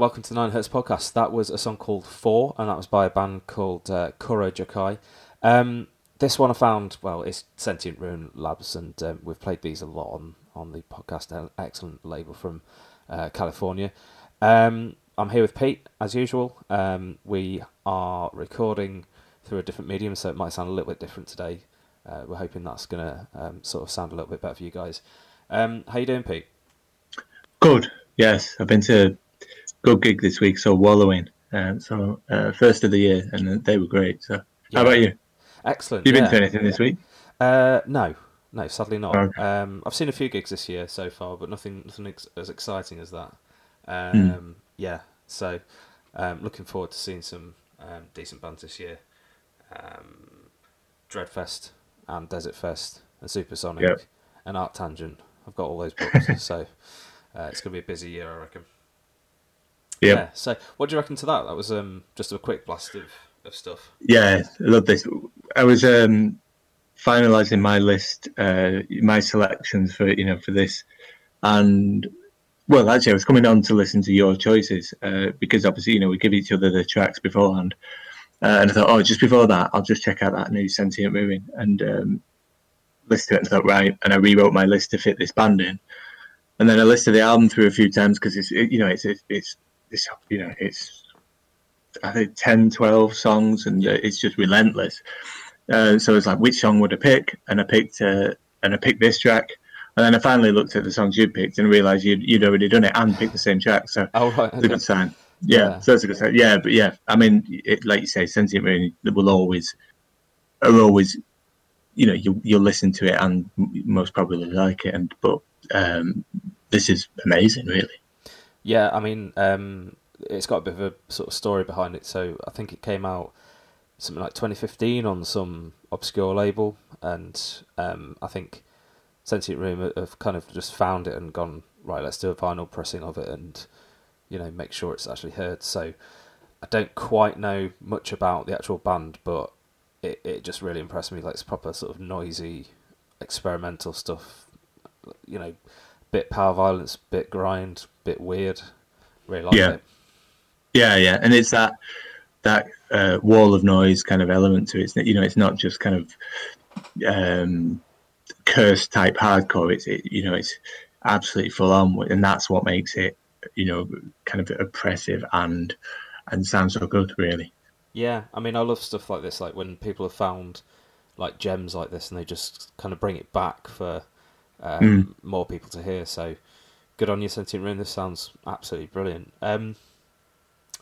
Welcome to the Nine Hertz podcast. That was a song called Four, and that was by a band called uh, Kurol Jukai. Um, this one I found, well, it's Sentient Ruin Labs, and um, we've played these a lot on, on the podcast. An excellent label from uh, California. Um, I'm here with Pete, as usual. Um, we are recording through a different medium, so it might sound a little bit different today. Uh, we're hoping that's going to um, sort of sound a little bit better for you guys. Um, how you doing, Pete? Good. Yes, I've been to good gig this week. So wallowing. Um, so uh, first of the year, and they were great. So Yeah. how about you? Excellent. Have you yeah. been to anything this week? Uh, no, no, sadly not. Okay. Um, I've seen a few gigs this year so far, but nothing, nothing ex- as exciting as that. Um, Yeah, so um, looking forward to seeing some um, decent bands this year. Um, Dreadfest and Desert Fest and Supersonic Yep. and ArcTanGent. I've got all those books, so uh, it's going to be a busy year, I reckon. Yep. Yeah. So, what do you reckon to that? That was um, just a quick blast of, of stuff. Yeah, I love this. I was um, finalising my list, uh, my selections for you know for this, and well, actually, I was coming on to listen to your choices uh, because obviously you know we give each other the tracks beforehand, uh, and I thought, oh, just before that, I'll just check out that new Sentient Ruin and um, listen to it. And I thought, right, and I rewrote my list to fit this band in, and then I listed the album through a few times because it's it, you know it's it's it's, it's you know it's I think 10, 12 songs, and uh, it's just relentless. Uh, so it's like, which song would I pick? And I picked, uh, and I picked this track. And then I finally looked at the songs you picked and realised you'd, you'd already done it and picked the same track. So Oh, right. it's a good sign. Yeah, Yeah. so it's a good sign. Yeah, but yeah, I mean, it, like you say, Sentient Ruin will always, are always, you know, you you'll listen to it and most probably like it. And but um, this is amazing, really. Yeah, I mean, um, it's got a bit of a sort of story behind it. So I think it came out something like 2015 on some obscure label, and um, I think Sentient Ruin have kind of just found it and gone right. Let's do a vinyl pressing of it, and you know, make sure it's actually heard. So I don't quite know much about the actual band, but it it just really impressed me. Like it's proper sort of noisy, experimental stuff. You know, bit power violence, bit grind, bit weird. Really like Yeah. it. Yeah, yeah, and it's that that uh, wall of noise kind of element to it. It's, you know, it's not just kind of um, curse type hardcore. It's it, you know, it's absolutely full on, and that's what makes it you know kind of oppressive and and sounds so good, really. Yeah, I mean, I love stuff like this. Like when people have found like gems like this, and they just kind of bring it back for um, Mm. more people to hear. So good on you, Sentient Ruin. This sounds absolutely brilliant. Um,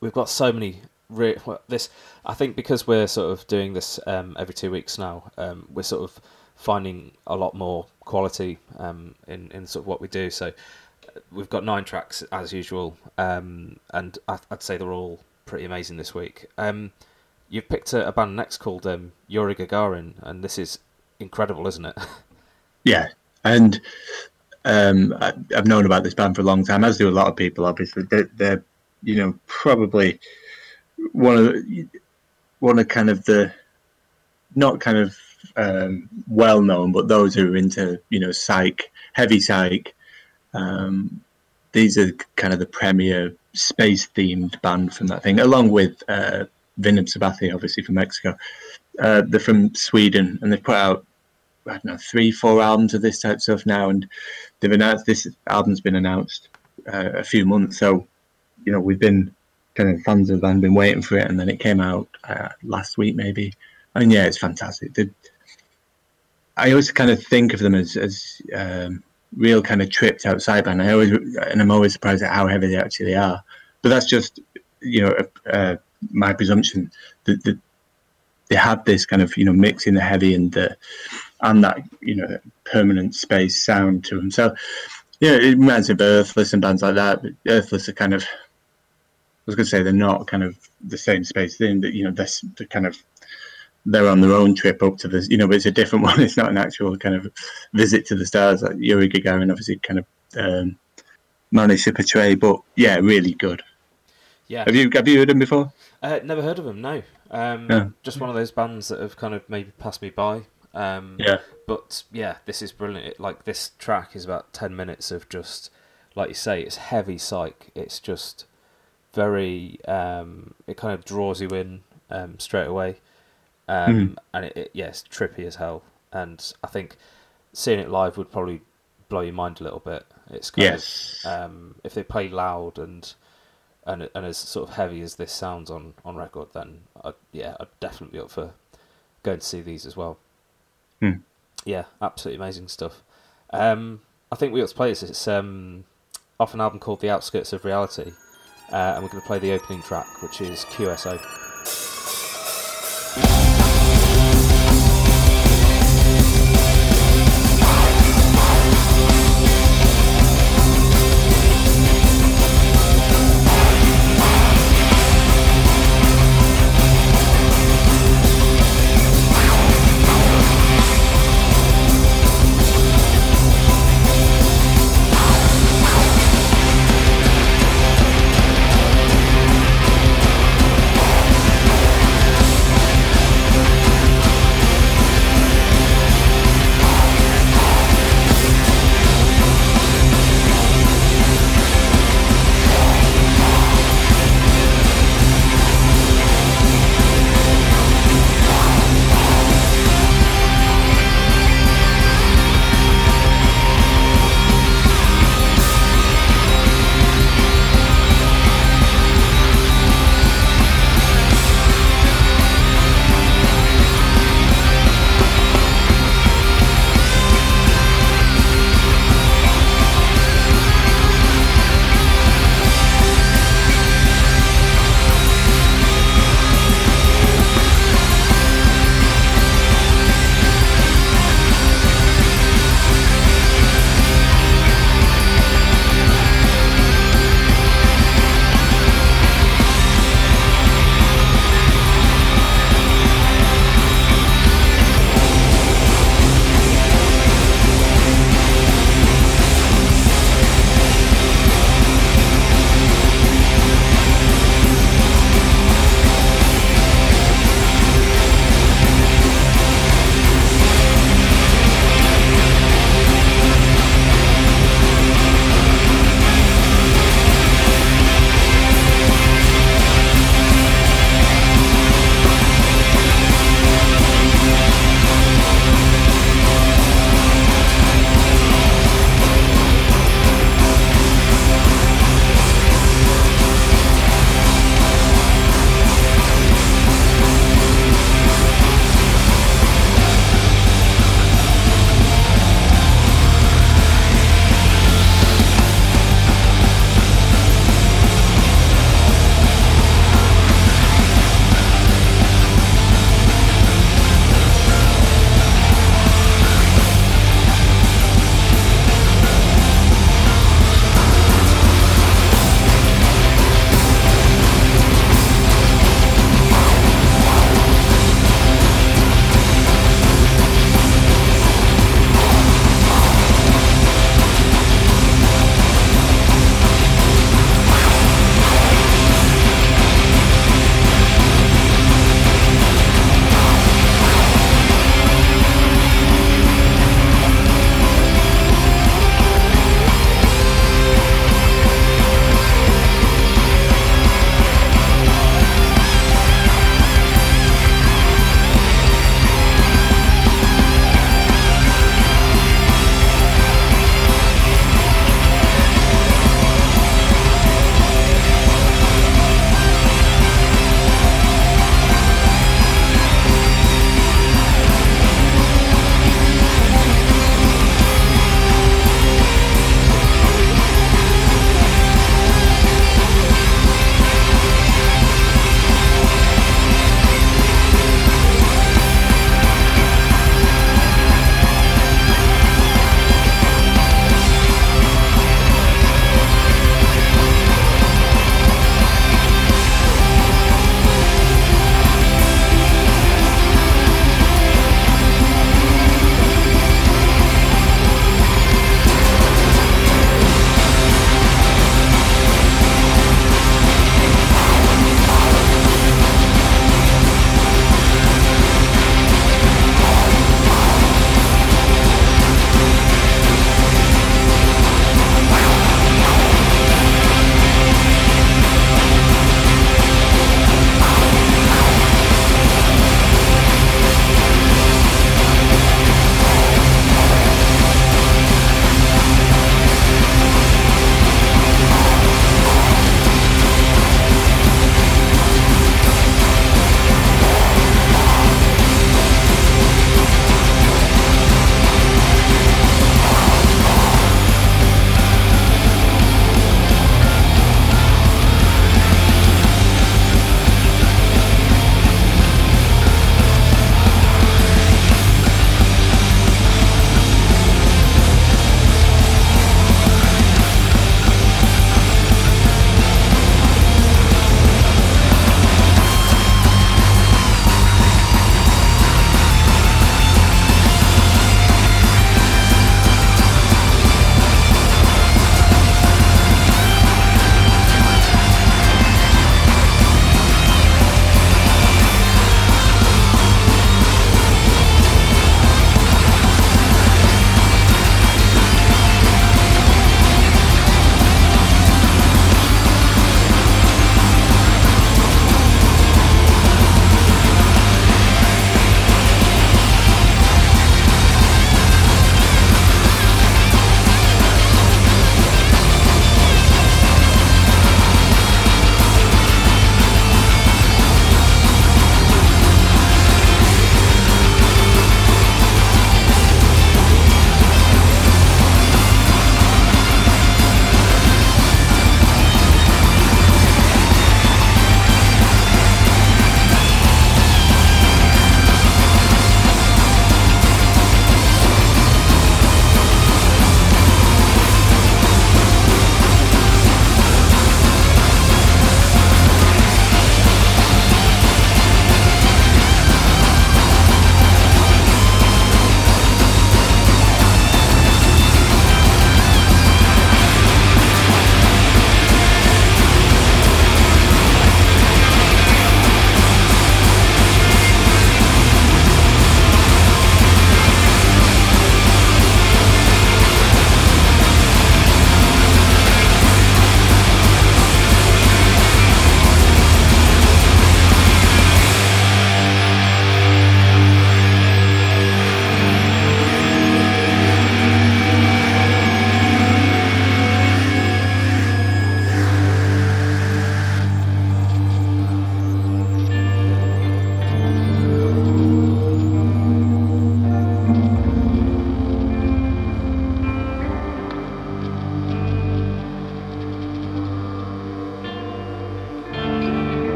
we've got so many. Re- well, this, I think, because we're sort of doing this um, every two weeks now. Um, we're sort of finding a lot more quality um, in in sort of what we do. So uh, we've got nine tracks as usual, um, and I, I'd say they're all pretty amazing this week. Um, you've picked a, a band next called Yuri Gagarin, and this is incredible, isn't it? Yeah, and um, I, I've known about this band for a long time, as do a lot of people. Obviously, they're, they're you know probably one of the, one of kind of the not kind of um, well known, but those who are into you know psych, heavy psych. Um, these are kind of the premier space themed band from that thing, along with uh, Vinum Sabbatum, obviously from Mexico. Uh, they're from Sweden, and they've put out I don't know three, four albums of this type stuff now, and they've announced this album's been announced uh, a few months. So, you know, we've been kind of fans of the band, been waiting for it, and then it came out uh, last week maybe, and yeah, it's fantastic. I always kind of think of them as as um, real kind of tripped outside band. I always and I'm always surprised at how heavy they actually are. But that's just you know uh, my presumption that, that they have this kind of you know mixing the heavy and the and that you know permanent space sound to them. So yeah, it reminds me of Earthless and bands like that. But Earthless are kind of I was going to say they're not kind of the same space thing, but you know they're, they're kind of they're on their own trip up to this, you know, but it's a different one. It's not an actual kind of visit to the stars like Yuri Gagarin obviously kind of um, managed to portray. But yeah, really good. yeah, Have you have you heard them before? uh, never heard of them. No, um, No. just one of those bands that have kind of maybe passed me by. Um, Yeah. but yeah, this is brilliant. It, like this track is about ten minutes of just, like you say, it's heavy psych. It's just very um, it kind of draws you in um, straight away, um, Mm. and it, it yes, trippy as hell. And I think seeing it live would probably blow your mind a little bit. It's kind Yes. of um, if they play loud and and and as sort of heavy as this sounds on on record, then I'd, yeah, I'd definitely be up for going to see these as well. Hmm. Yeah, absolutely amazing stuff. Um, I think we ought to play this. It's um, off an album called The Outskirts of Reality, uh, and we're going to play the opening track, which is QSO.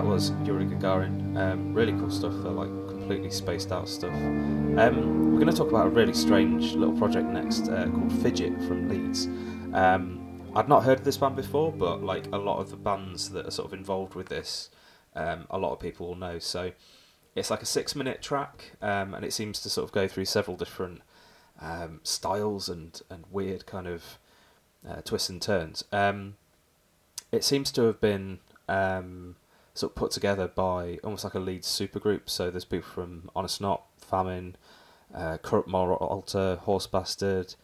That was Yuri Gagarin. Um, really cool stuff. They're like completely spaced out stuff. Um, we're going to talk about a really strange little project next uh, called Fidget from Leeds. Um, I'd not heard of this band before, but like a lot of the bands that are sort of involved with this, um, a lot of people will know. So it's like a six-minute track, um, and it seems to sort of go through several different styles and and weird kind of uh, twists and turns. It seems to have been um, sort of put together by almost like a Leeds supergroup. So there's people from Honest Not, Famine, uh, Corrupt Moral Altar, Horse Bastard,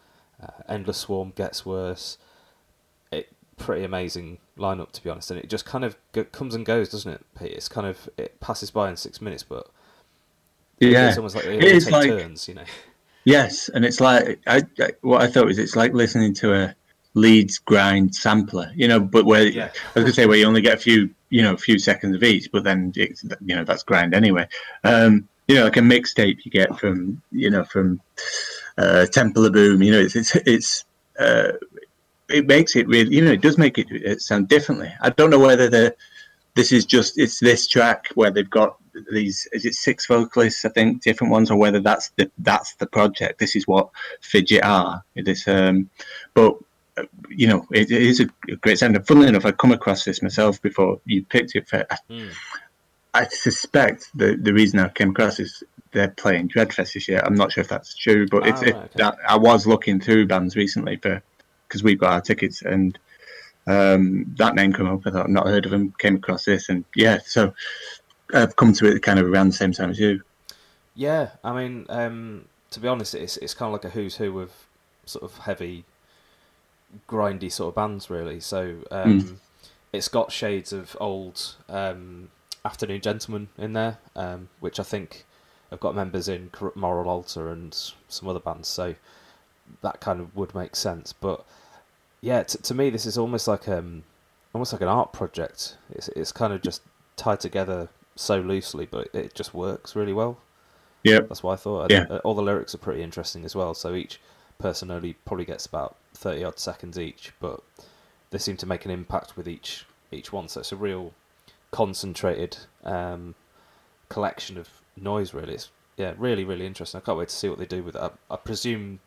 uh, Endless Swarm, Gets Worse. It pretty amazing lineup to be honest, and it just kind of go, comes and goes, doesn't it, Pete? It's kind of it passes by in six minutes, but yeah, it's almost like all take like, turns, you know. Yes, and it's like I, I, what I thought was it's like listening to a Leeds grind sampler, you know, but where yeah. I was gonna say where you only get a few, you know, a few seconds of each, but then it's, you know that's grind anyway. Um, you know, like a mixtape you get from you know from uh, Temple of Boom. You know, it's it's it's uh, it makes it really, you know, it does make it, it sound differently. I don't know whether the this is just it's this track where they've got these is it six vocalists I think different ones or whether that's the that's the project. This is what Fidget are. It is um, but you know it, it is a, great sound. And funnily enough, I come across this myself before you picked it. For, mm. I, I suspect the the reason I came across is they're playing Dreadfest this year. I'm not sure if that's true, but oh, if, right, okay. that, I was looking through bands recently for because we've got our tickets and um, that name came up. I thought I've not heard of him. Came across this and yeah, so I've come to it kind of around the same time as you. Yeah, I mean, um, to be honest, it's it's kind of like a who's who of sort of heavy, grindy sort of bands, really. So um, mm. it's got shades of old um, Afternoon Gentlemen in there, um, which I think have got members in Moral Altar and some other bands. So that kind of would make sense. But yeah, t- to me, this is almost like um, almost like an art project. It's it's kind of just tied together so loosely, but it just works really well. Yeah, that's what I thought. Yeah. all the lyrics are pretty interesting as well. So each person only probably gets about thirty odd seconds each, but they seem to make an impact with each each one. So it's a real concentrated um, collection of noise. Really, it's yeah, really really interesting. I can't wait to see what they do with it. I, I presume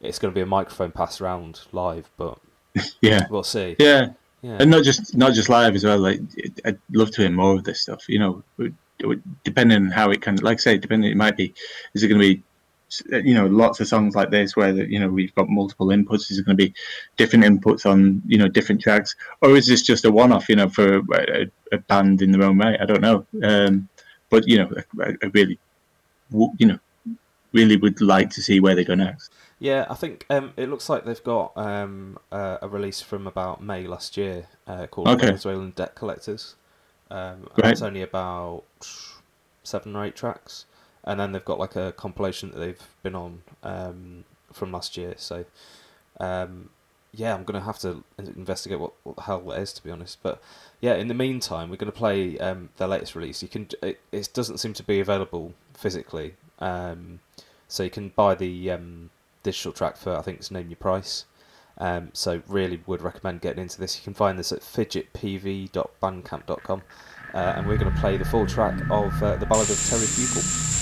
it's going to be a microphone passed around live, but yeah, we'll see. Yeah, yeah, and not just not just live as well. Like I'd love to hear more of this stuff. You know, depending on how it can, like I say, depending, it might be. Is it going to be you know lots of songs like this where you know we've got multiple inputs. Is it going to be different inputs on you know different tracks. Or is this just a one-off you know for a, a band in their own right? I don't know. Um, but you know I, I, really you know really would like to see where they go next. Yeah, I think um, it looks like they've got um, uh, a release from about May last year uh, called okay. Venezuelan Debt Collectors. Um, It's only about seven or eight tracks, and then they've got like a compilation that they've been on um, from last year. So, um, yeah, I'm gonna have to investigate what, what, the hell that is to be honest. But yeah, in the meantime, we're gonna play um, their latest release. You can it, it doesn't seem to be available physically, so you can buy the digital track for I think it's Name Your Price. Um, so really would recommend getting into this. You can find this at fidgetpv.bandcamp.com, uh, and we're going to play the full track of uh, the Ballad of Terry Fucle.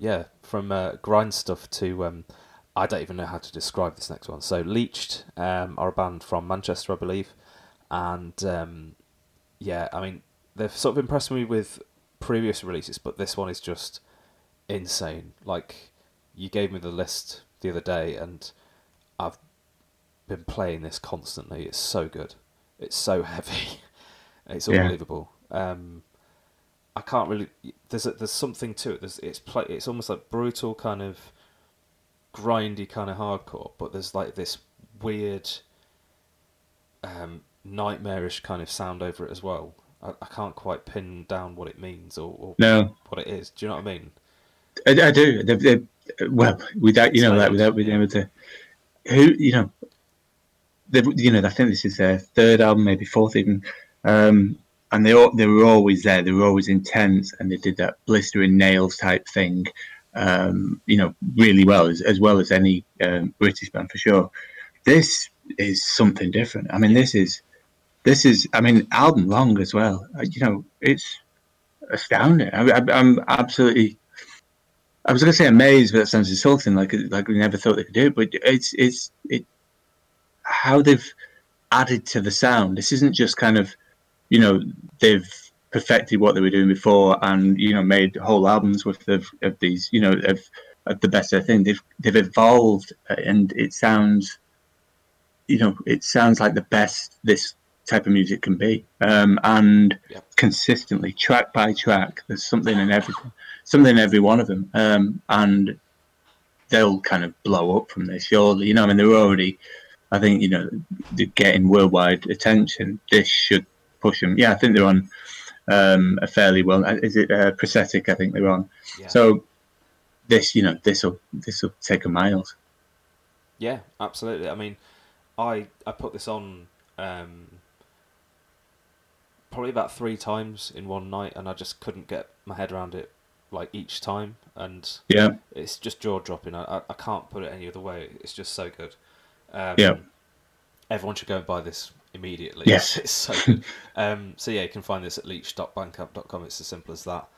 Yeah, from uh, grind stuff to um, I don't even know how to describe this next one. So Leeched um, are a band from Manchester, I believe, and um, yeah, I mean they've sort of impressed me with previous releases, but this one is just insane. Like you gave me the list the other day, and I've been playing this constantly. It's so good. It's so heavy. it's Yeah. unbelievable. Um, I can't really. There's a, there's something to it. There's it's play. It's almost like brutal kind of grindy kind of hardcore, but there's like this weird, um, nightmarish kind of sound over it as well. I, I can't quite pin down what it means or, or No, what it is. Do you know what I mean? I, I do. They've, they've, well, without you know, like without being able to, who you know, they you know, I think this is their third album, maybe fourth even, um, and they they were always there. They were always intense, and they did that blistering nails type thing, um, you know, really well as, as well as any um, British band for sure. This is something different. I mean, this is this is I mean, album long as well. Uh, You know, it's astounding. I, I, I'm absolutely. I was going to say amazed, but that sounds insulting. Like like we never thought they could do it. But it's it's it how they've added to the sound. This isn't just kind of, you know, they've perfected what they were doing before and you know made whole albums with of, of these you know of, of the best of thing. They've they've evolved and it sounds, you know, it sounds like the best this type of music can be. Um, and Yep. consistently, track by track, there's something in everything, something in every one of them. Um, and they'll kind of blow up from this, surely. You know, I mean, they're already, I think, you know, they're getting worldwide attention. This should push them. Yeah, I think they're on um, a fairly well. Is it uh, prosthetic? I think they're on. Yeah. So this, you know, this will this will take a miles. Yeah, absolutely. I mean, I I put this on um, probably about three times in one night, and I just couldn't get my head around it like each time, and Yeah, it's just jaw dropping. I, I I can't put it any other way. It's just so good. Um, Yeah. Everyone should go and buy this immediately. Yes. It's, so good. um, so yeah, you can find this at leech.bandcamp.com. It's as simple as that.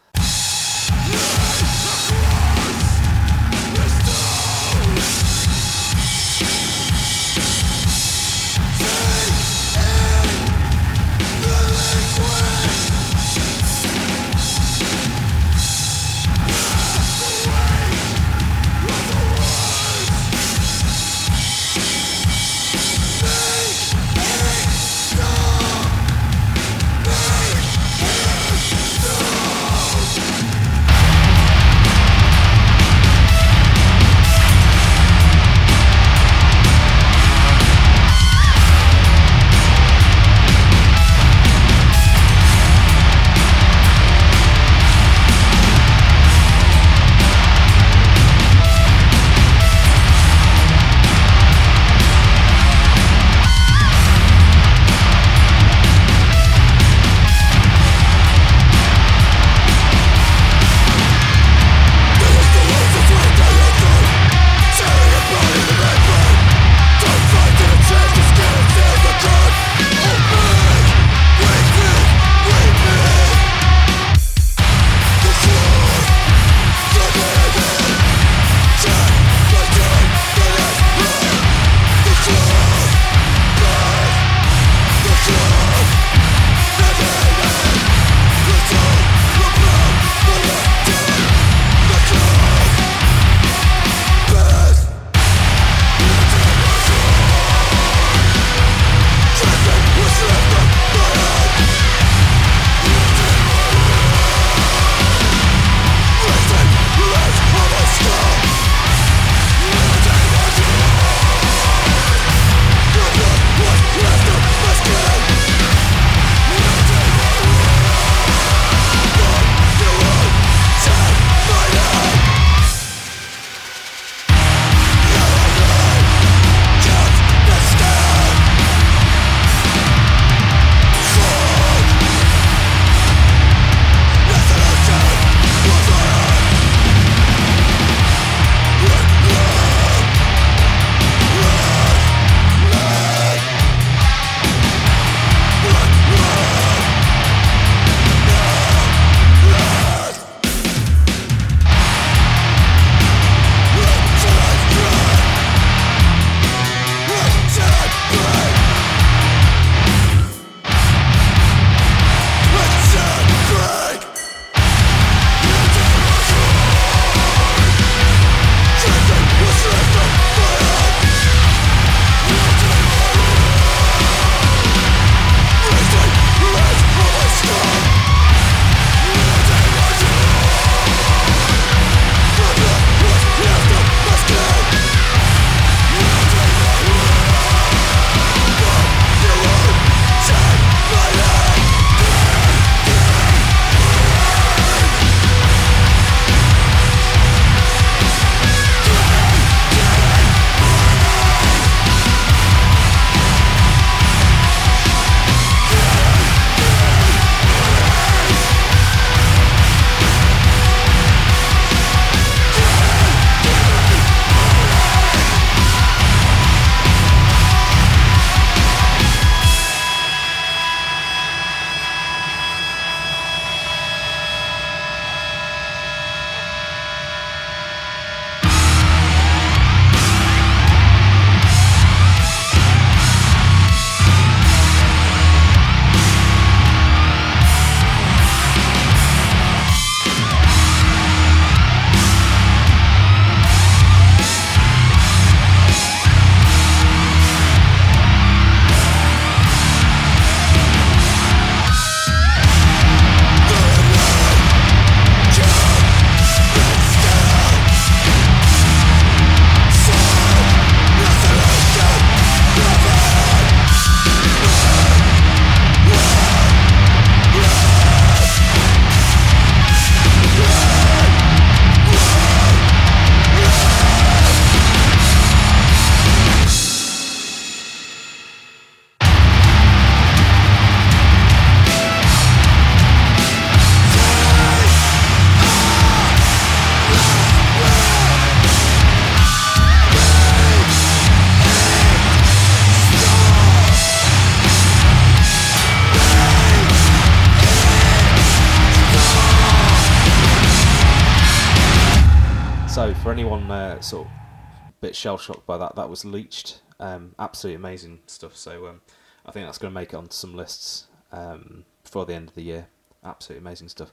Shell shocked by that, that was Leeched. Um, absolutely amazing stuff. So um, I think that's going to make it onto some lists um, before the end of the year. Absolutely amazing stuff.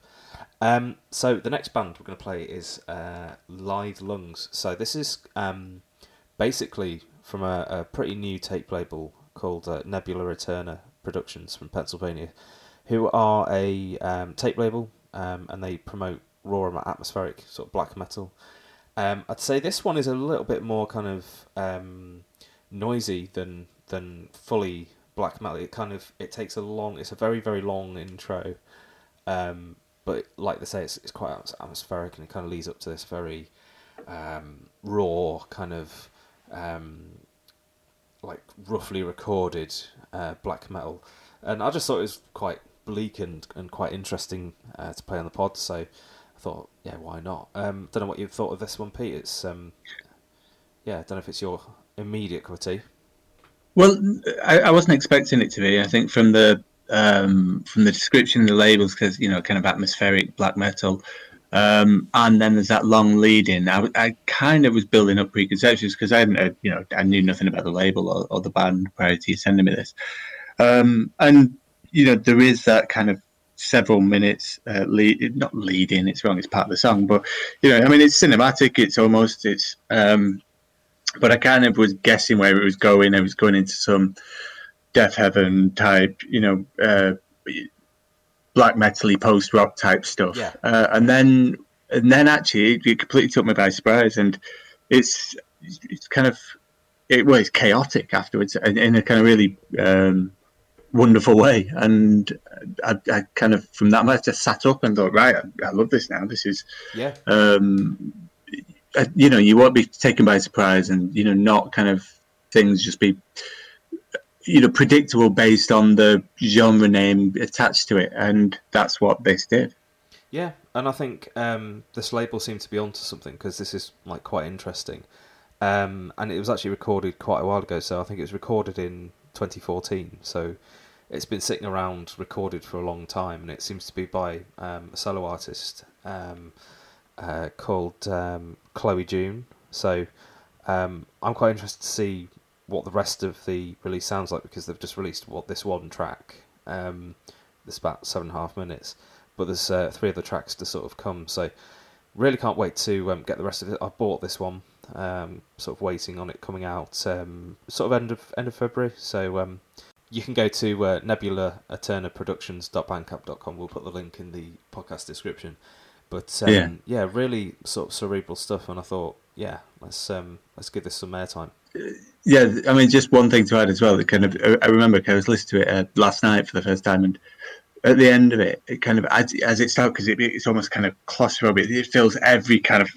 Um, so the next band we're going to play is uh, Lithe Lungs. So this is um, basically from a, a, pretty new tape label called uh, Nebula Eterna Productions from Pennsylvania, who are a um, tape label and they promote raw atmospheric sort of black metal. Um, I'd say this one is a little bit more kind of um, noisy than than fully black metal. It kind of it takes a long. It's a very very long intro, um, but like they say, it's it's quite atmospheric and it kind of leads up to this very um, raw kind of um, like roughly recorded uh, black metal, and I just thought it was quite bleak and, and quite interesting uh, to play on the pod. So thought, yeah, why not? Um, don't know what you thought of this one, Pete. It's um, yeah, I don't know if it's your immediate cup of tea. Well, I, I wasn't expecting it to be. I think from the um, from the description, the labels, because you know, kind of atmospheric black metal. Um, and then there's that long lead in. I, I kind of was building up preconceptions because I hadn't, you know, I knew nothing about the label or, or the band prior to you sending me this. Um, and you know, there is that kind of several minutes uh, lead, not leading. It's wrong. It's part of the song, but you know, I mean, it's cinematic. It's almost it's. Um, but I kind of was guessing where it was going. I was going into some Deafheaven type, you know, uh, black metally post rock type stuff. Yeah. Uh, and then and then actually it, it, completely took me by surprise and it's it's kind of it was chaotic afterwards in, in a kind of really um, wonderful way and I, I, kind of from that I just sat up and thought right I, I love this now this is yeah um, uh, you know you won't be taken by surprise and you know not kind of things just be you know predictable based on the genre name attached to it, and that's what this did. Yeah, and I think um, this label seemed to be onto something because this is like quite interesting, um, and it was actually recorded quite a while ago. So I think it was recorded in 2014. So it's been sitting around recorded for a long time, and it seems to be by um, a solo artist um, uh, called um, Chloe June. So um, I'm quite interested to see what the rest of the release sounds like because they've just released what this one track. Um, it's about seven and a half minutes, but there's uh, three other tracks to sort of come. So really can't wait to um, get the rest of it. I bought this one, um, sort of waiting on it coming out, sort of end of end of February. So you can go to uh, nebulaeternaproductions.bandcamp.com. We'll put the link in the podcast description. But um, yeah. yeah, really sort of cerebral stuff, and I thought, yeah, let's um, let's give this some airtime. Yeah, I mean, just one thing to add as well. That kind of, I remember I was listening to it uh, last night for the first time, and at the end of it, it kind of as, as it starts because it, it's almost kind of claustrophobic. It fills every kind of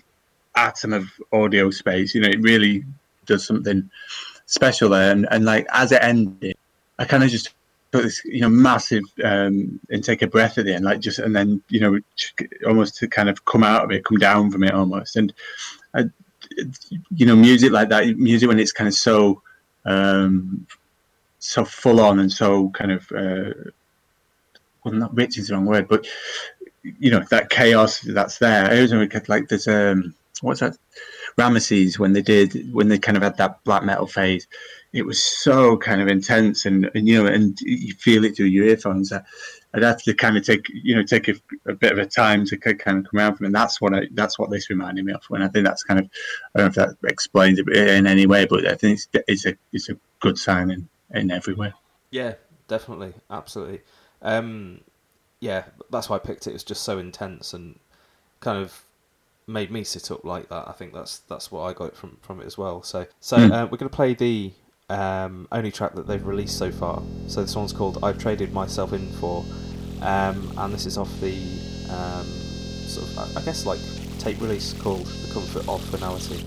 atom of audio space. You know, it really does something special there. And, and like as it ended, I kind of just took this, you know, massive um, intake of breath at the end, like just and then you know, almost to kind of come out of it, come down from it almost. And I, you know, music like that, music when it's kind of so, um, so full on and so kind of, uh, well, not rich is the wrong word, but you know that chaos that's there. I always like there's um, what's that? Ramesses when they did when they kind of had that black metal phase. It was so kind of intense and, and you know and you feel it through your earphones. I'd have to kind of take you know take a, a, bit of a time to kind of come around from, it. and that's what I that's what this reminded me of. And I think that's kind of I don't know if that explains it in any way, but I think it's it's a it's a good sign in in every way. Yeah, definitely, absolutely. Um, yeah, that's why I picked it. It was just so intense and kind of made me sit up like that. I think that's that's what I got from from it as well. So so mm. uh, we're going to play the um, only track that they've released so far. So this one's called "I've Traded Myself In For," um, and this is off the um, sort of I guess like tape release called "The Comfort of Finality."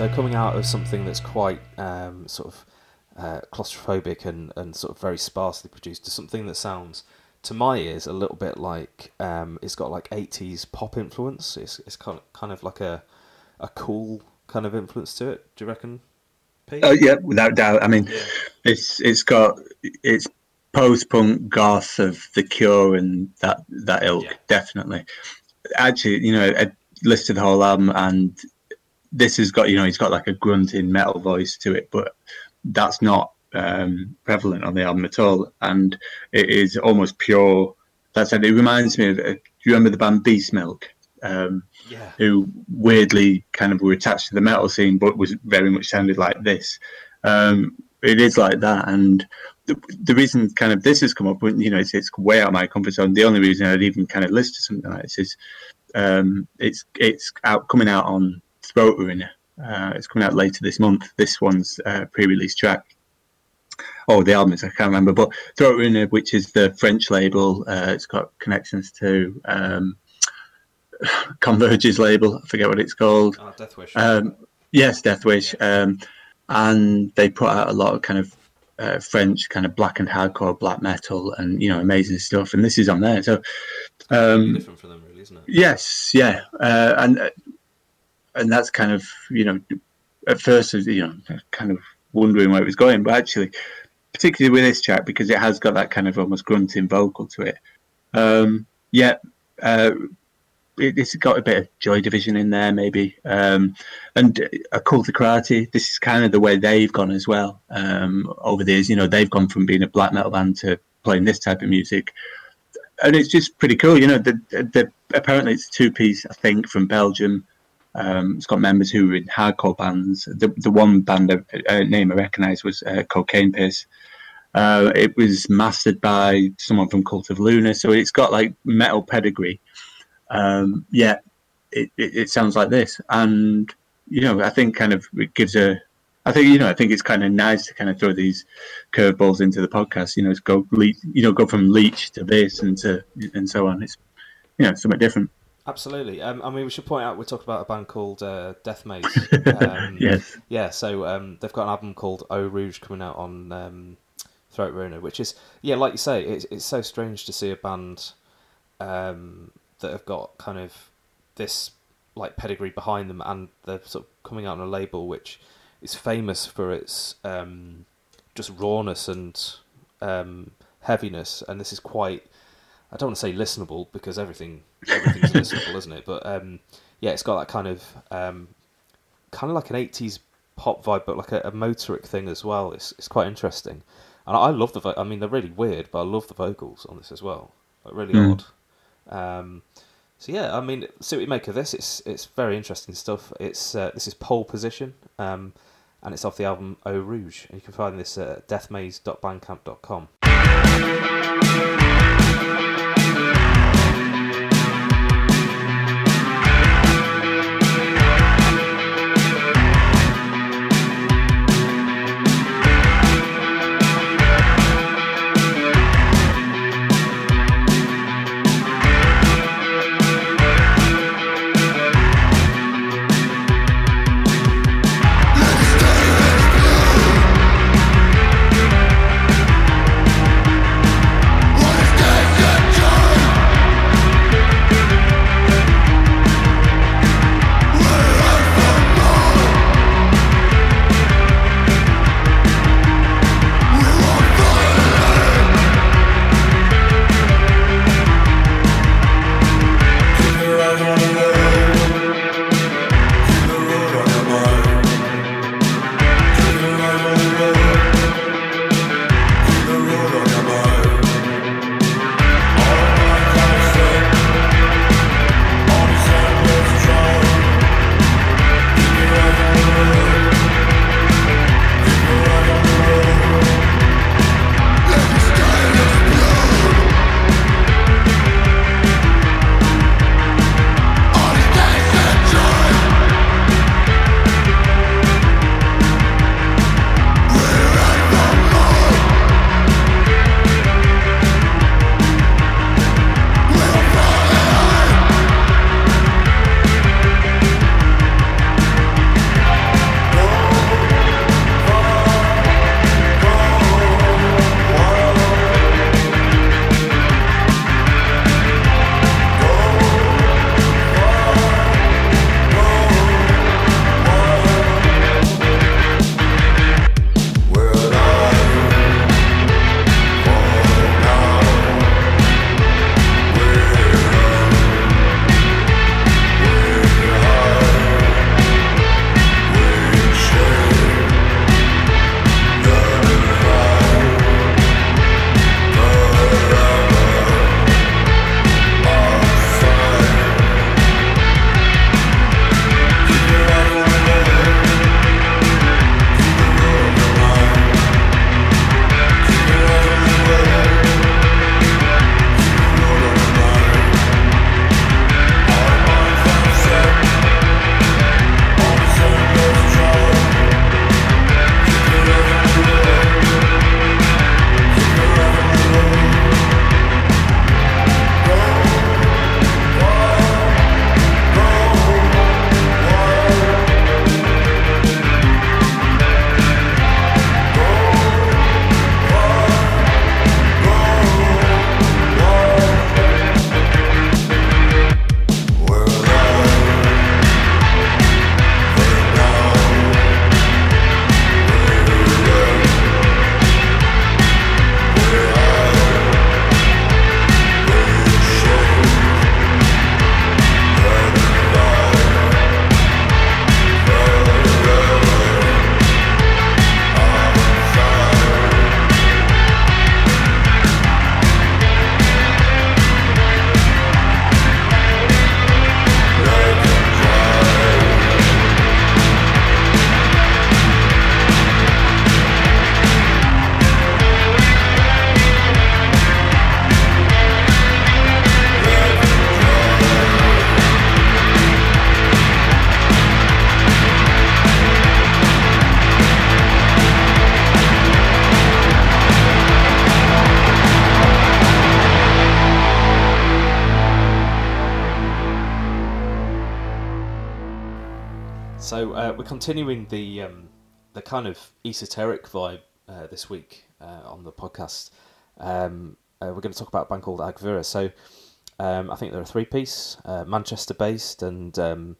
So coming out of something that's quite um, sort of uh, claustrophobic and, and sort of very sparsely produced to something that sounds, to my ears, a little bit like um, it's got like 80s pop influence. It's, it's kind of, kind of like a a cool kind of influence to it. Do you reckon? Pete? Oh yeah, without doubt. I mean, yeah. it's it's got it's post punk goth of the Cure and that that ilk yeah. definitely. Actually, you know, I listed the whole album and this has got you know he's got like a grunting metal voice to it, but that's not um, prevalent on the album at all, and it is almost pure. That's it. It reminds me of. Uh, do you remember the band Beastmilk? Um, yeah. Who weirdly kind of were attached to the metal scene, but was very much sounded like this. Um, it is like that, and the, the reason kind of this has come up, you know, it's, it's way out of my comfort zone. The only reason I'd even kind of list something like this is um, it's it's out coming out on Throat Ruiner. Uh, it's coming out later this month. This one's uh, pre-release track. Oh, the album is I can't remember, but Throat Ruiner, which is the French label, uh, it's got connections to um, Converge's label. I forget what it's called. Oh, Deathwish. Um, yes, Deathwish. Um, and they put out a lot of kind of uh, French kind of black and hardcore black metal and you know amazing stuff. And this is on there, so um, different for them, really, isn't it? Yes, yeah, uh, and and that's kind of you know at first you know kind of wondering where it was going, but actually, particularly with this track because it has got that kind of almost grunting vocal to it. Um, yeah, uh, it, has got a bit of Joy Division in there, maybe, um, and a Cult of Karate. This is kind of the way they've gone as well um, over the years. You know, they've gone from being a black metal band to playing this type of music, and it's just pretty cool. You know, the, the apparently it's two piece, I think, from Belgium. Um, it's got members who were in hardcore bands. The the one band uh, name I recognise was uh, Cocaine Piss. Uh, it was mastered by someone from Cult of Luna, so it's got like metal pedigree. Um, yeah, it, it, it, sounds like this, and you know, I think kind of it gives a. I think you know, I think it's kind of nice to kind of throw these curveballs into the podcast. You know, it's go you know, go from Leech to this and to and so on. It's you know, something different. Absolutely. Um, I mean, we should point out we're talking about a band called uh, Deathmaze. Um, yes. Yeah. So um, they've got an album called Eau Rouge coming out on um, Throat Ruiner, which is yeah, like you say, it's it's so strange to see a band um, that have got kind of this like pedigree behind them, and they're sort of coming out on a label which is famous for its um, just rawness and heaviness, and this is quite I don't want to say listenable because everything everything's simple, isn't it? But um, yeah, it's got that kind of um, kind of like an eighties pop vibe, but like a, a, motorik thing as well. It's it's quite interesting, and I, I love the. Vo- I mean, they're really weird, but I love the vocals on this as well. Like really mm. odd. Um, so yeah, I mean, see what you make of this. It's it's very interesting stuff. It's uh, this is pole position, um, and it's off the album Eau Rouge, and you can find this at deathmaze.bandcamp.com. continuing the um, the kind of esoteric vibe uh, this week uh, on the podcast. Um, uh, we're going to talk about a band called Agvirre. So um, I think they're a three piece, uh, Manchester based, and um,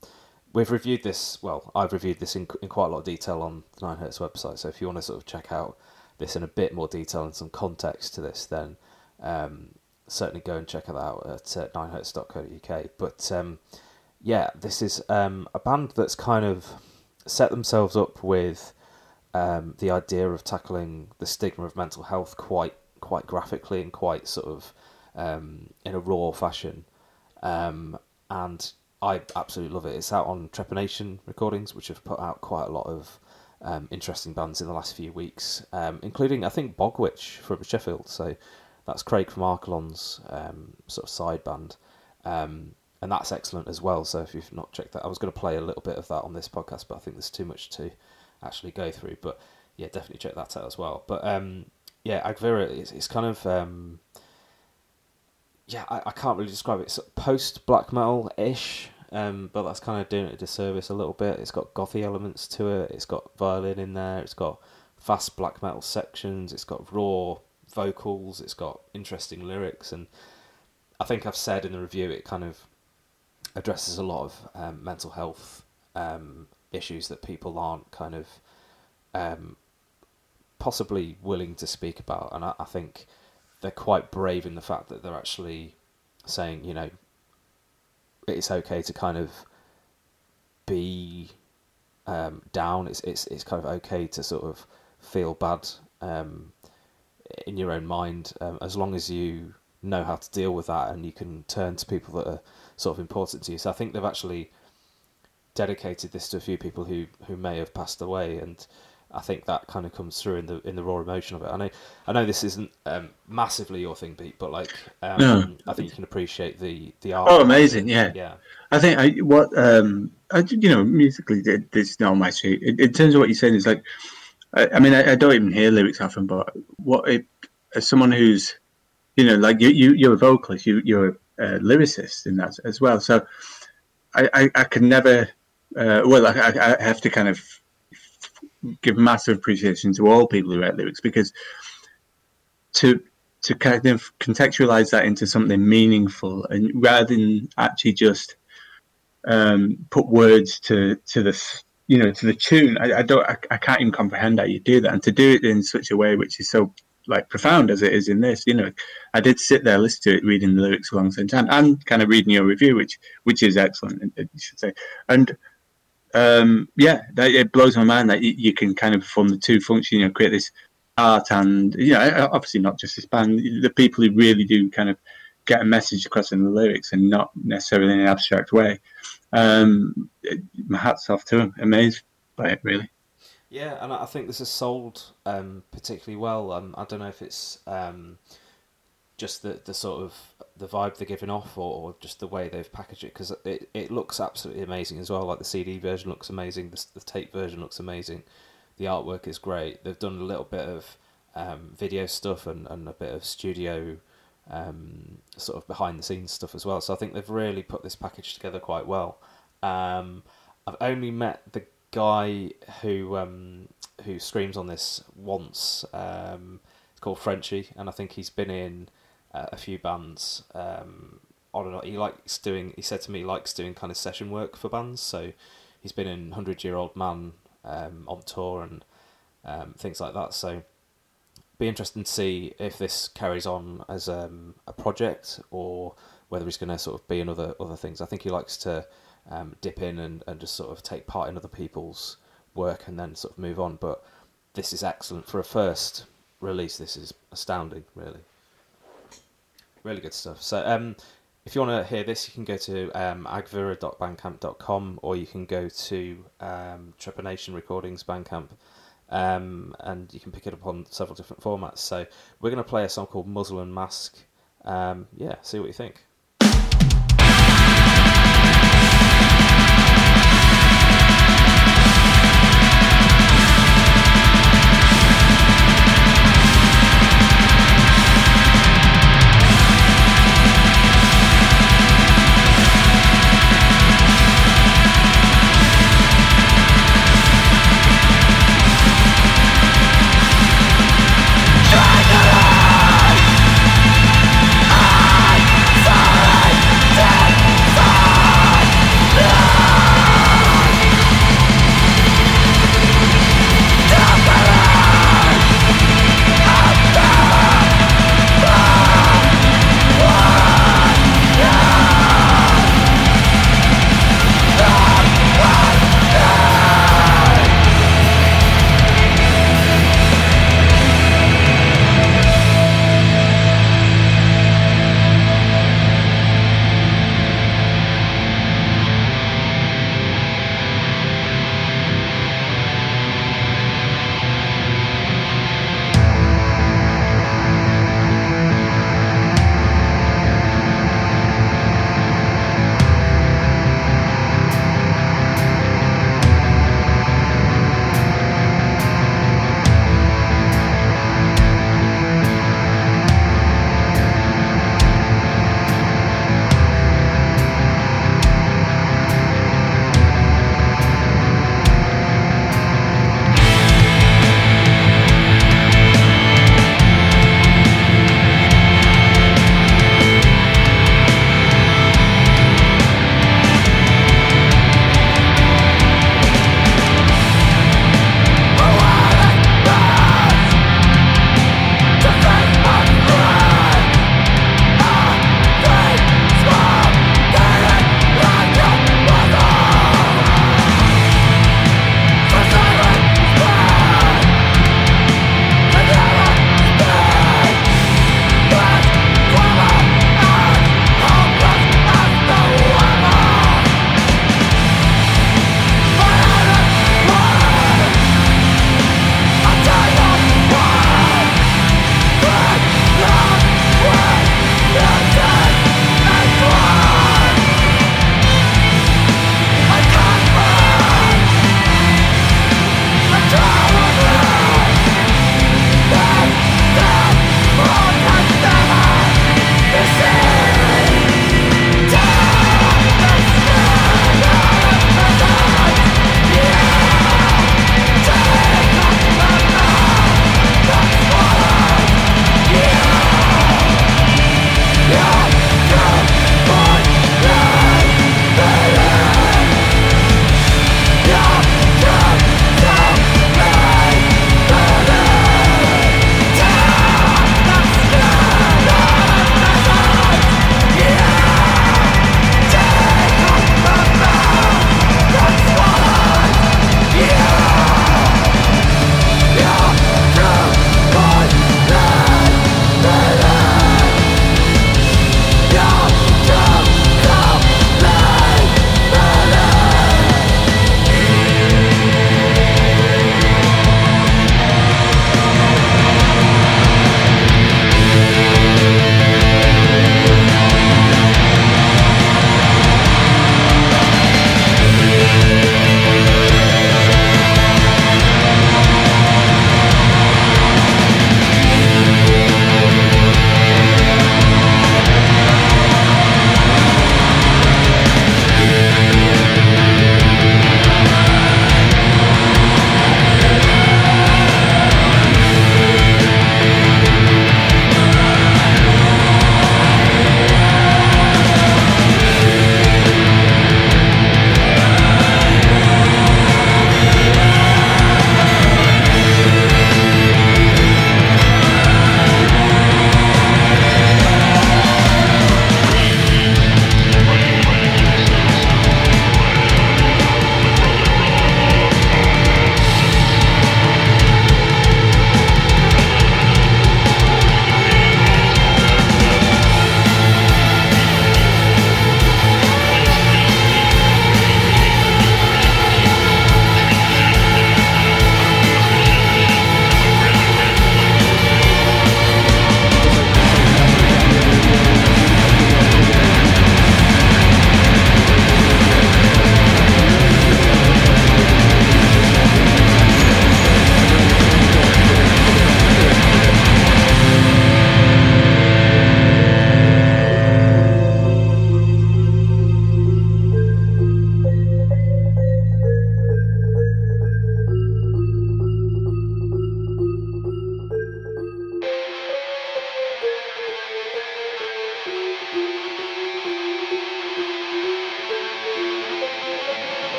we've reviewed this. Well, I've reviewed this in, in quite a lot of detail on the Ninehertz website. So if you want to sort of check out this in a bit more detail and some context to this, then um, certainly go and check it out at uh, ninehertz.co.uk. But um, yeah, this is a band that's kind of set themselves up with um, the idea of tackling the stigma of mental health quite quite graphically and quite sort of um, in a raw fashion. Um, and I absolutely love it. It's out on Trepanation Recordings, which have put out quite a lot of um, interesting bands in the last few weeks, um, including I think Bogwitch from Sheffield. So that's Craig from Archelon's um, sort of side band. And that's excellent as well. So if you've not checked that, I was going to play a little bit of that on this podcast, but I think there's too much to actually go through. But yeah, definitely check that out as well. But um, yeah, Agvirre is it's kind of um, yeah, I, I can't really describe it. It's post black metal ish, um, but that's kind of doing it a disservice a little bit. It's got gothy elements to it. It's got violin in there. It's got fast black metal sections. It's got raw vocals. It's got interesting lyrics, and I think I've said in the review it kind of addresses a lot of um, mental health um, issues that people aren't kind of um, possibly willing to speak about, and I, I, think they're quite brave in the fact that they're actually saying, you know, it's okay to kind of be um, down. It's it's it's kind of okay to sort of feel bad um, in your own mind, um, as long as you know how to deal with that and you can turn to people that are sort of important to you. So I think they've actually dedicated this to a few people who who may have passed away, and I think that kind of comes through in the in the raw emotion of it. I know I know this isn't um, massively your thing, Pete, but like um, no. I think you can appreciate the the art. Oh, amazing! Yeah, yeah. I think I what um I, you know musically this is not my street. In, in, terms of what you're saying is like, I, I mean I, I, don't even hear lyrics often, but what it, as someone who's you know like you you you're a vocalist, you you're uh, lyricist in that as well. So I, I, I can never, uh, well, I, I have to kind of give massive appreciation to all people who write lyrics because to to kind of contextualize that into something meaningful and rather than actually just um, put words to to the you know to the tune I, I don't I, I, can't even comprehend how you do that and to do it in such a way which is so like profound as it is in this. You know, I did sit there, listen to it, reading the lyrics alongside time, and kind of reading your review, which which is excellent, you should say. And um, yeah, that, it blows my mind that you, you, can kind of perform the two functions. You know, create this art and you know, obviously not just this band, the people who really do kind of get a message across in the lyrics and not necessarily in an abstract way. Um, my hats off to them. Amazed by it, really. Yeah, and I think this has sold um, particularly well. Um, I don't know if it's um, just the the sort of the vibe they're giving off, or, or just the way they've packaged it, because it, it looks absolutely amazing as well. Like the CD version looks amazing, the, the tape version looks amazing, the artwork is great. They've done a little bit of um, video stuff and, and a bit of studio um, sort of behind the scenes stuff as well. So I think they've really put this package together quite well. Um, I've only met the guy who um, who screams on this once. Um, it's called Frenchy, and I think he's been in uh, a few bands. Um, on and on. He likes doing. He said to me he likes doing kind of session work for bands. So he's been in Hundred Year Old Man um, on tour and um, things like that. So be interesting to see if this carries on as um, a project or whether he's going to sort of be in other other things. I think he likes to um, dip in and, and just sort of take part in other people's work and then sort of move on. But this is excellent for a first release. This is astounding, really. Really good stuff. So, um, if you want to hear this, you can go to um, agvirre.bandcamp.com or you can go to um, Trepanation Recordings Bandcamp um, and you can pick it up on several different formats. So, we're going to play a song called Muzzle and Mask. Um, yeah, see what you think.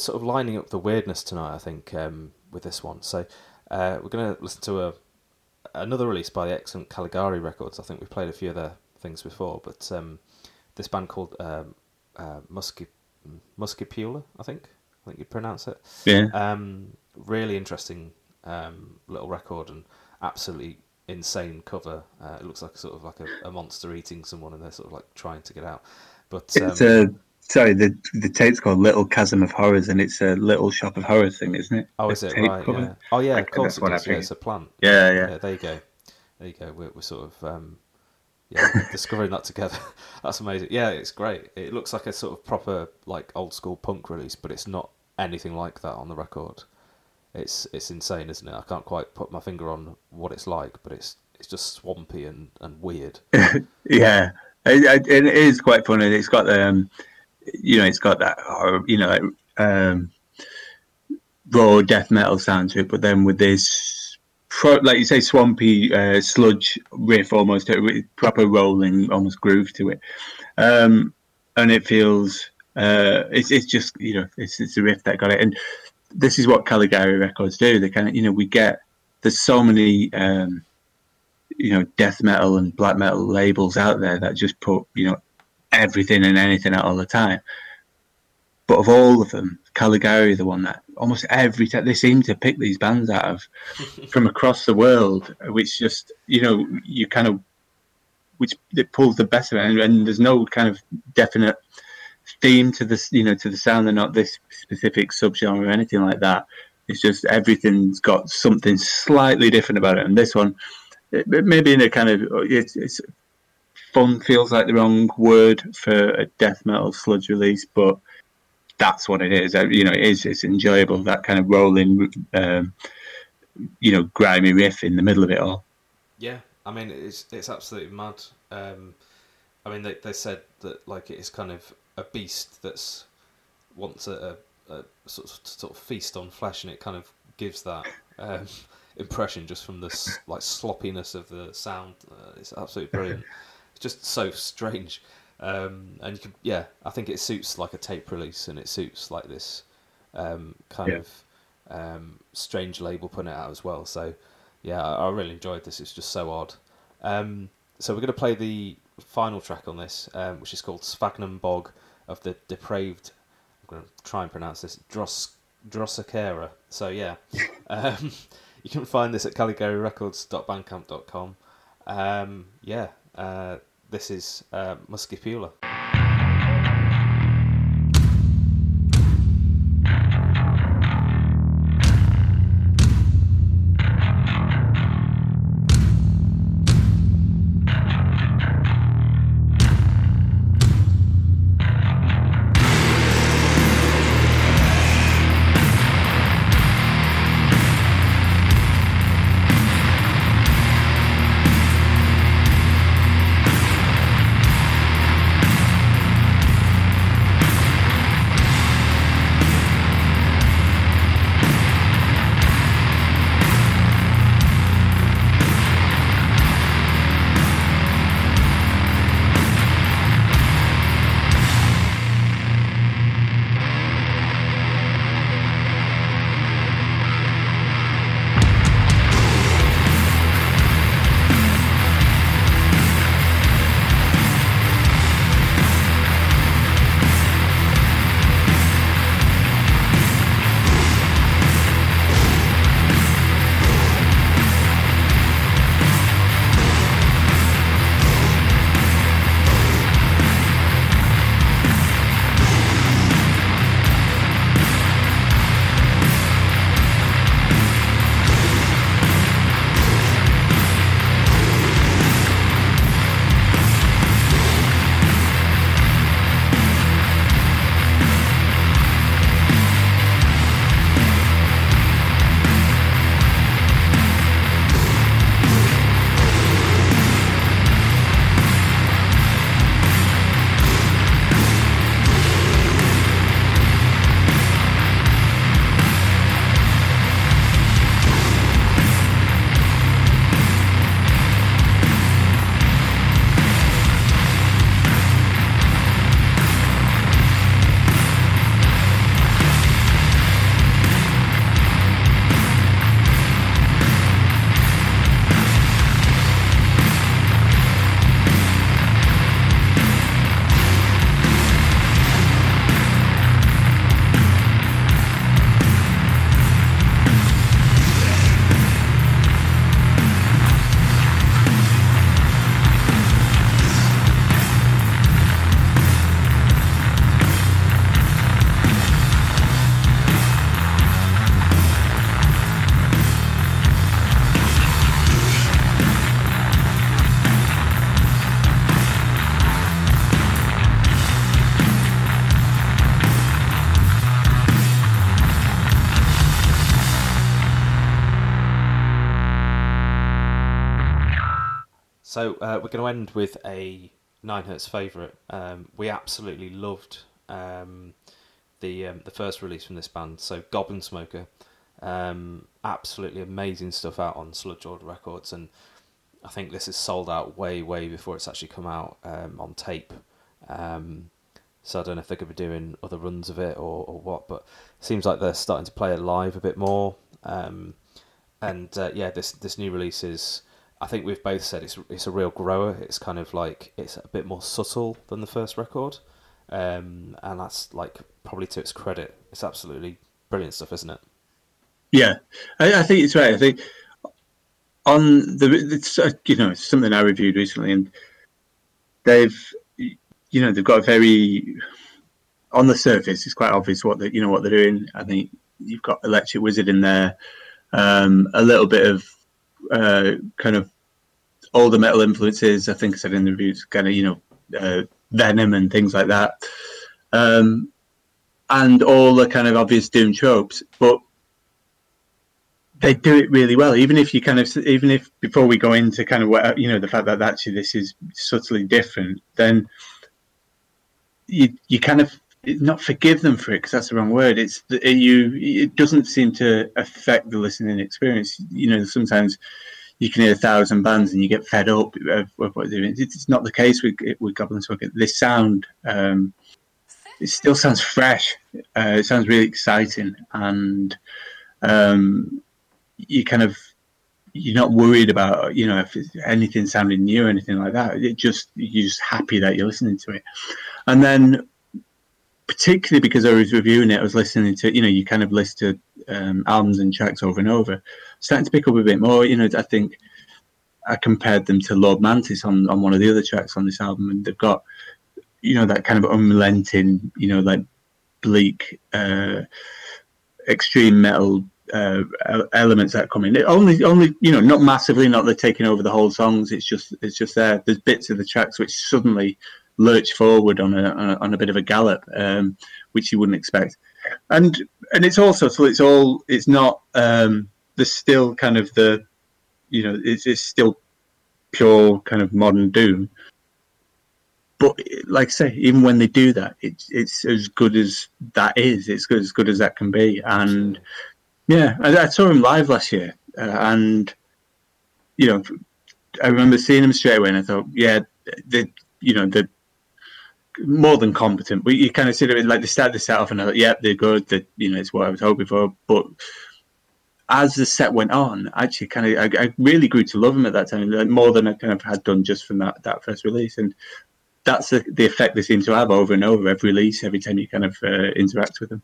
So sort of lining up the weirdness tonight, I think, um, with this one. So uh, we're going to listen to a another release by the excellent Caligari Records. I think we've played a few other things before, but um, this band called um, uh, Musky Muscipula, I think. I think you'd pronounce it. Yeah. Um, really interesting um, little record and absolutely insane cover. Uh, it looks like sort of like a, a, monster eating someone, and they're sort of like trying to get out. But it's a um, sorry, the the tape's called Little Chasm of Horrors, and it's a little shop of horrors thing, isn't it? Oh, is it right? Yeah. Oh, yeah. Of course, it does. Yeah, it's a plant. Yeah, yeah, yeah. There you go. There you go. We're, we're sort of um, yeah discovering that together. That's amazing. Yeah, it's great. It looks like a sort of proper like old school punk release, but it's not anything like that on the record. It's it's insane, isn't it? I can't quite put my finger on what it's like, but it's it's just swampy and, and weird. yeah, it, it is quite funny. It's got the um, you know, it's got that you know, um, raw death metal sound to it, but then with this, like you say, swampy uh, sludge riff, almost proper rolling, almost groove to it, um, and it feels uh, it's it's just you know, it's it's a riff that got it, and this is what Caligari Records do. They kind of you know, we get there's so many. Um, you know, death metal and black metal labels out there that just put, you know, everything and anything out all the time. But of all of them, Caligari, the one that almost every time they seem to pick these bands out of from across the world, which just you know you kind of which it pulls the best of it, and, and there's no kind of definite theme to this, you know, to the sound. They're not this specific subgenre or anything like that. It's just everything's got something slightly different about it, and this one, maybe in a kind of it's, it's fun feels like the wrong word for a death metal sludge release, but that's what it is. You know, it is. It's enjoyable. That kind of rolling, um, you know, grimy riff in the middle of it all. Yeah, I mean, it's it's absolutely mad. Um, I mean, they they said that like it is kind of a beast that's wants a, a, a sort of sort of feast on flesh, and it kind of gives that. Um, impression just from the like sloppiness of the sound. Uh, it's absolutely brilliant just so strange. Um, and you can, yeah, I think it suits like a tape release, and it suits like this um, kind yeah. of um, strange label putting it out as well. So yeah, I, I really enjoyed this. It's just so odd. Um, so we're going to play the final track on this, um, which is called Sphagnum Bog of the Depraved. I'm going to try and pronounce this Dros Drossakera. So yeah, um, you can find this at CaligariRecords.bandcamp.com. Um, yeah. Uh, this is uh, Muscipula. So uh, we're going to end with a Ninehertz favourite. Um, we absolutely loved um, the um, the first release from this band. So Goblinsmoker, um, absolutely amazing stuff out on Sludgelord Records, and I think this is sold out way way before it's actually come out um, on tape. Um, so I don't know if they're going to be doing other runs of it or, or what, but it seems like they're starting to play it live a bit more. And uh, yeah, this this new release is. I think we've both said it's it's a real grower. It's kind of like it's a bit more subtle than the first record, um, and that's like probably to its credit. It's absolutely brilliant stuff, isn't it? Yeah, I, I think it's right. I think on the it's uh, you know it's something I reviewed recently, and they've you know they've got a very on the surface it's quite obvious what they you know what they're doing. I think you've got Electric Wizard in there, um, a little bit of uh, kind of older metal influences. I think I said in the reviews, kind of you know uh, Venom and things like that, um, and all the kind of obvious doom tropes, but they do it really well. Even if you kind of, even if before we go into kind of what you know, the fact that actually this is subtly different, then you you kind of not forgive them for it because that's the wrong word. It's you. It doesn't seem to affect the listening experience. You know, sometimes you can hear a thousand bands and you get fed up of, what they're doing. It's not the case with with Goblinsmoker. This sound. Um, it still sounds fresh. Uh, it sounds really exciting, and um, you kind of you're not worried about you know if anything sounding new or anything like that. It just you're just happy that you're listening to it, and then particularly because I was reviewing it, I was listening to you know you kind of listen to um, albums and tracks over and over, starting to pick up a bit more. You know, I think I compared them to Lord Mantis on on one of the other tracks on this album, and they've got you know that kind of unrelenting, you know, like bleak, uh, extreme metal uh, elements that come in. It only, only you know, not massively, not they're taking over the whole songs. It's just, it's just there. There's bits of the tracks which suddenly lurch forward on a on a, bit of a gallop, um, which you wouldn't expect. And and it's also so it's all it's not. Um, there's still kind of the, you know, it's it's still pure kind of modern doom. But like I say, even when they do that, it's it's as good as that is. It's good, as good as that can be, and yeah, I, I saw him live last year, uh, and you know, I remember seeing him straight away, and I thought, yeah, they, you know, they're more than competent. But you kind of see it like they start the set off, and I thought, yeah, they're good. That you know, it's what I was hoping for. But as the set went on, actually, kind of, I, I really grew to love them at that time, like more than I kind of had done just from that that first release, and that's the, the effect they seem to have over and over every release, every time you kind of uh, interact with them.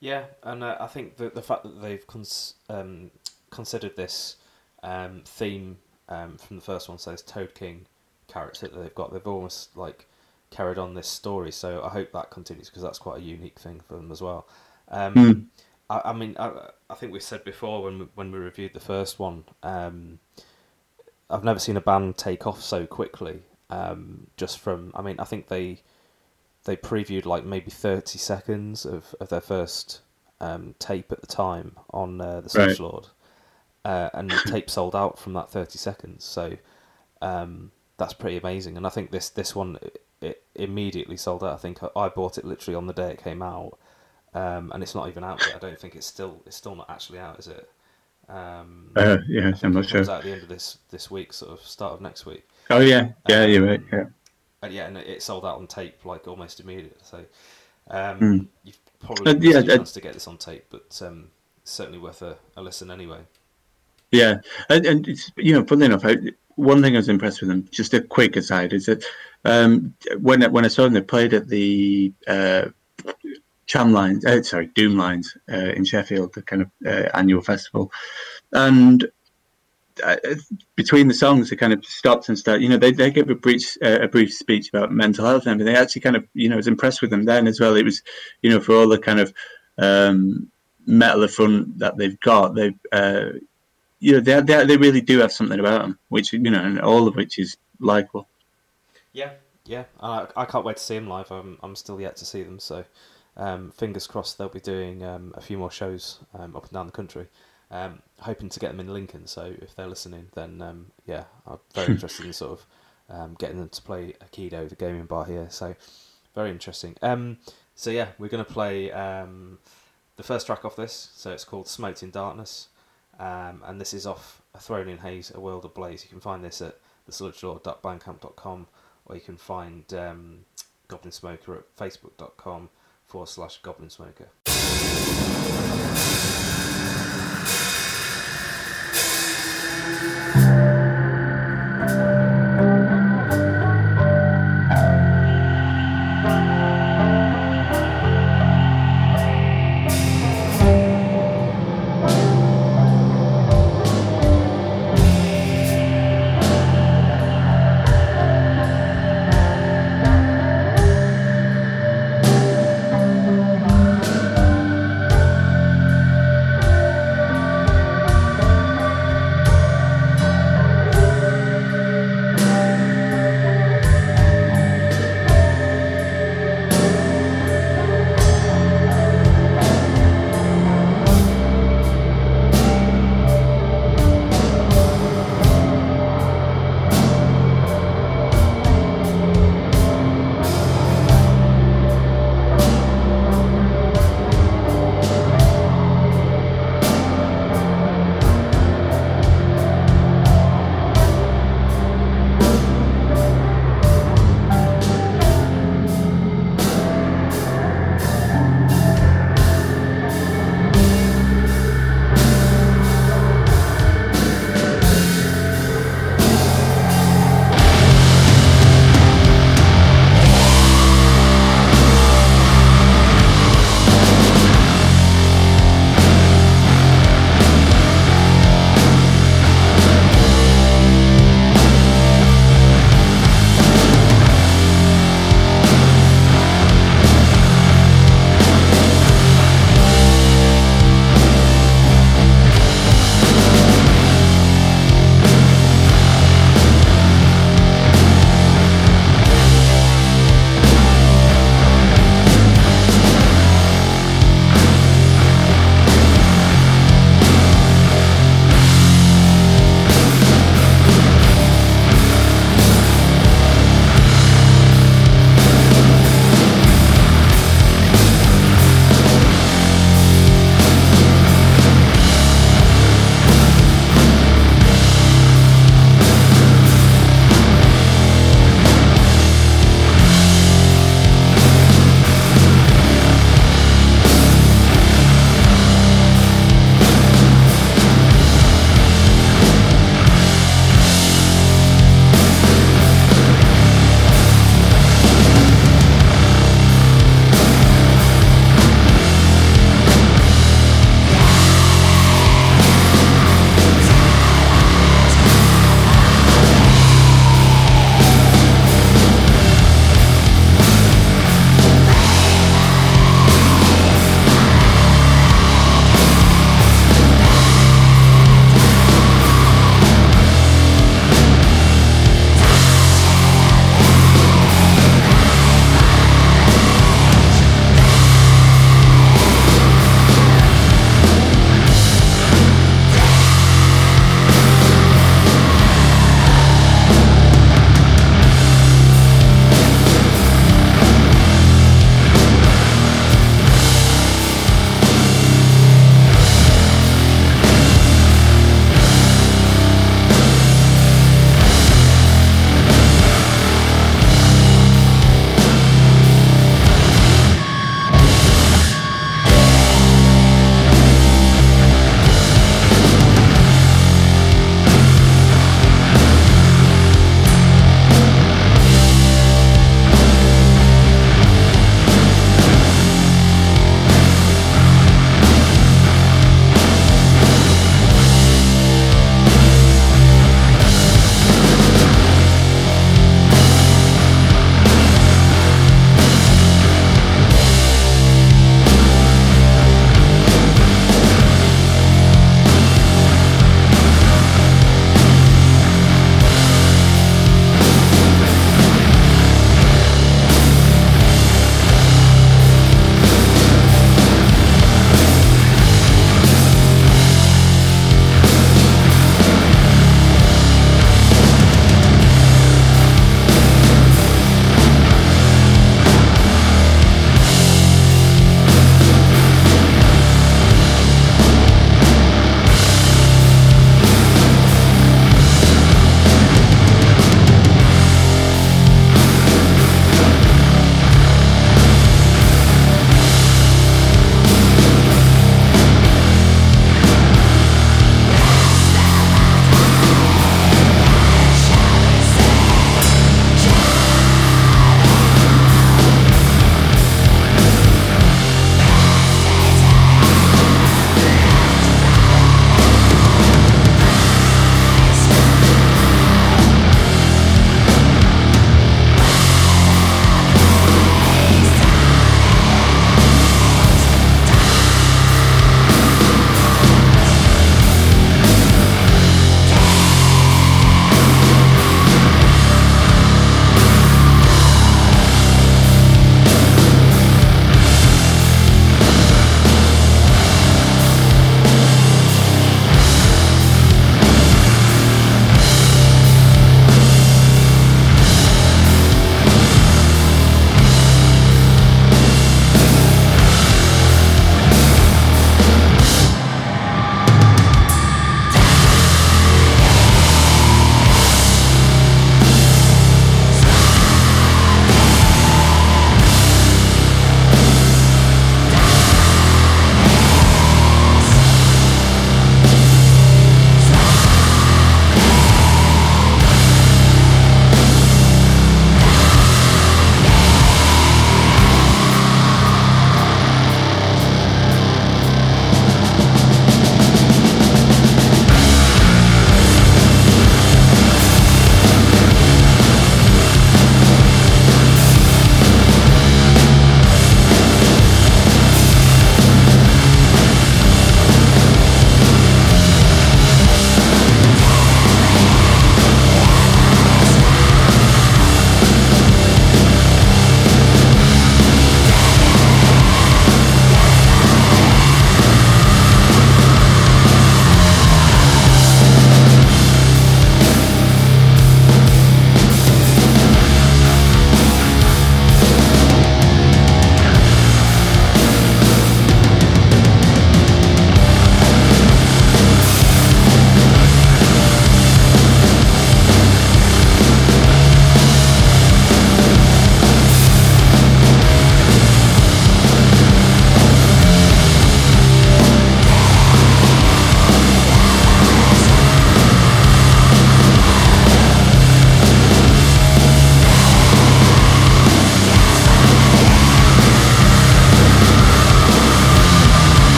Yeah, and uh, I think the the fact that they've cons- um, considered this um, theme um, from the first one, so Toad King character that they've got, they've almost like carried on this story. So I hope that continues because that's quite a unique thing for them as well. Mm. I, I, mean, I, I, think we said before when we, when we reviewed the first one, um, I've never seen a band take off so quickly. Um, just from, I mean, I think they they previewed like maybe 30 seconds of, of their first um, tape at the time on uh, the Sludgelord, uh, and the tape sold out from that 30 seconds. So um, that's pretty amazing. And I think this this one it, immediately sold out. I think I, bought it literally on the day it came out, um, and it's not even out yet. I don't think it's still it's still not actually out, is it? Um, uh, yeah, I'm not sure. It out at the end of this this week, sort of start of next week. Oh yeah, yeah, you're right. Yeah and yeah, and it sold out on tape like almost immediately. So um, mm. you've probably uh, yeah, a chance to get this on tape, but um, certainly worth a, a, listen anyway. Yeah, and, and it's you know, funnily enough, I, one thing I was impressed with them. Just a quick aside is that um, when when I saw them, they played at the uh, Cham Lines, uh, sorry, Doom Lines uh, in Sheffield, the kind of uh, annual festival, and uh, between the songs, they kind of stopped and started. You know, they they gave a brief uh, a brief speech about mental health and everything. They actually kind of, you know, was impressed with them then as well. It was, you know, for all the kind of um, metal front that they've got, they, uh, you know, they, they they really do have something about them, which you know, and all of which is likable. Yeah, yeah, I I can't wait to see them live. I'm I'm still yet to see them, so um, fingers crossed they'll be doing um, a few more shows um, up and down the country. Um, hoping to get them in Lincoln, so if they're listening, then um, yeah, I'm very interested in sort of um, getting them to play Aikido, the gaming bar here. So very interesting. Um, so yeah, we're going to play um, the first track off this. So it's called "Smoked in Darkness," um, and this is off "A Throne in Haze, A World of Blaze." You can find this at thesludgelord.bandcamp.com, or you can find um, Goblinsmoker at facebook.com forward slash Goblinsmoker.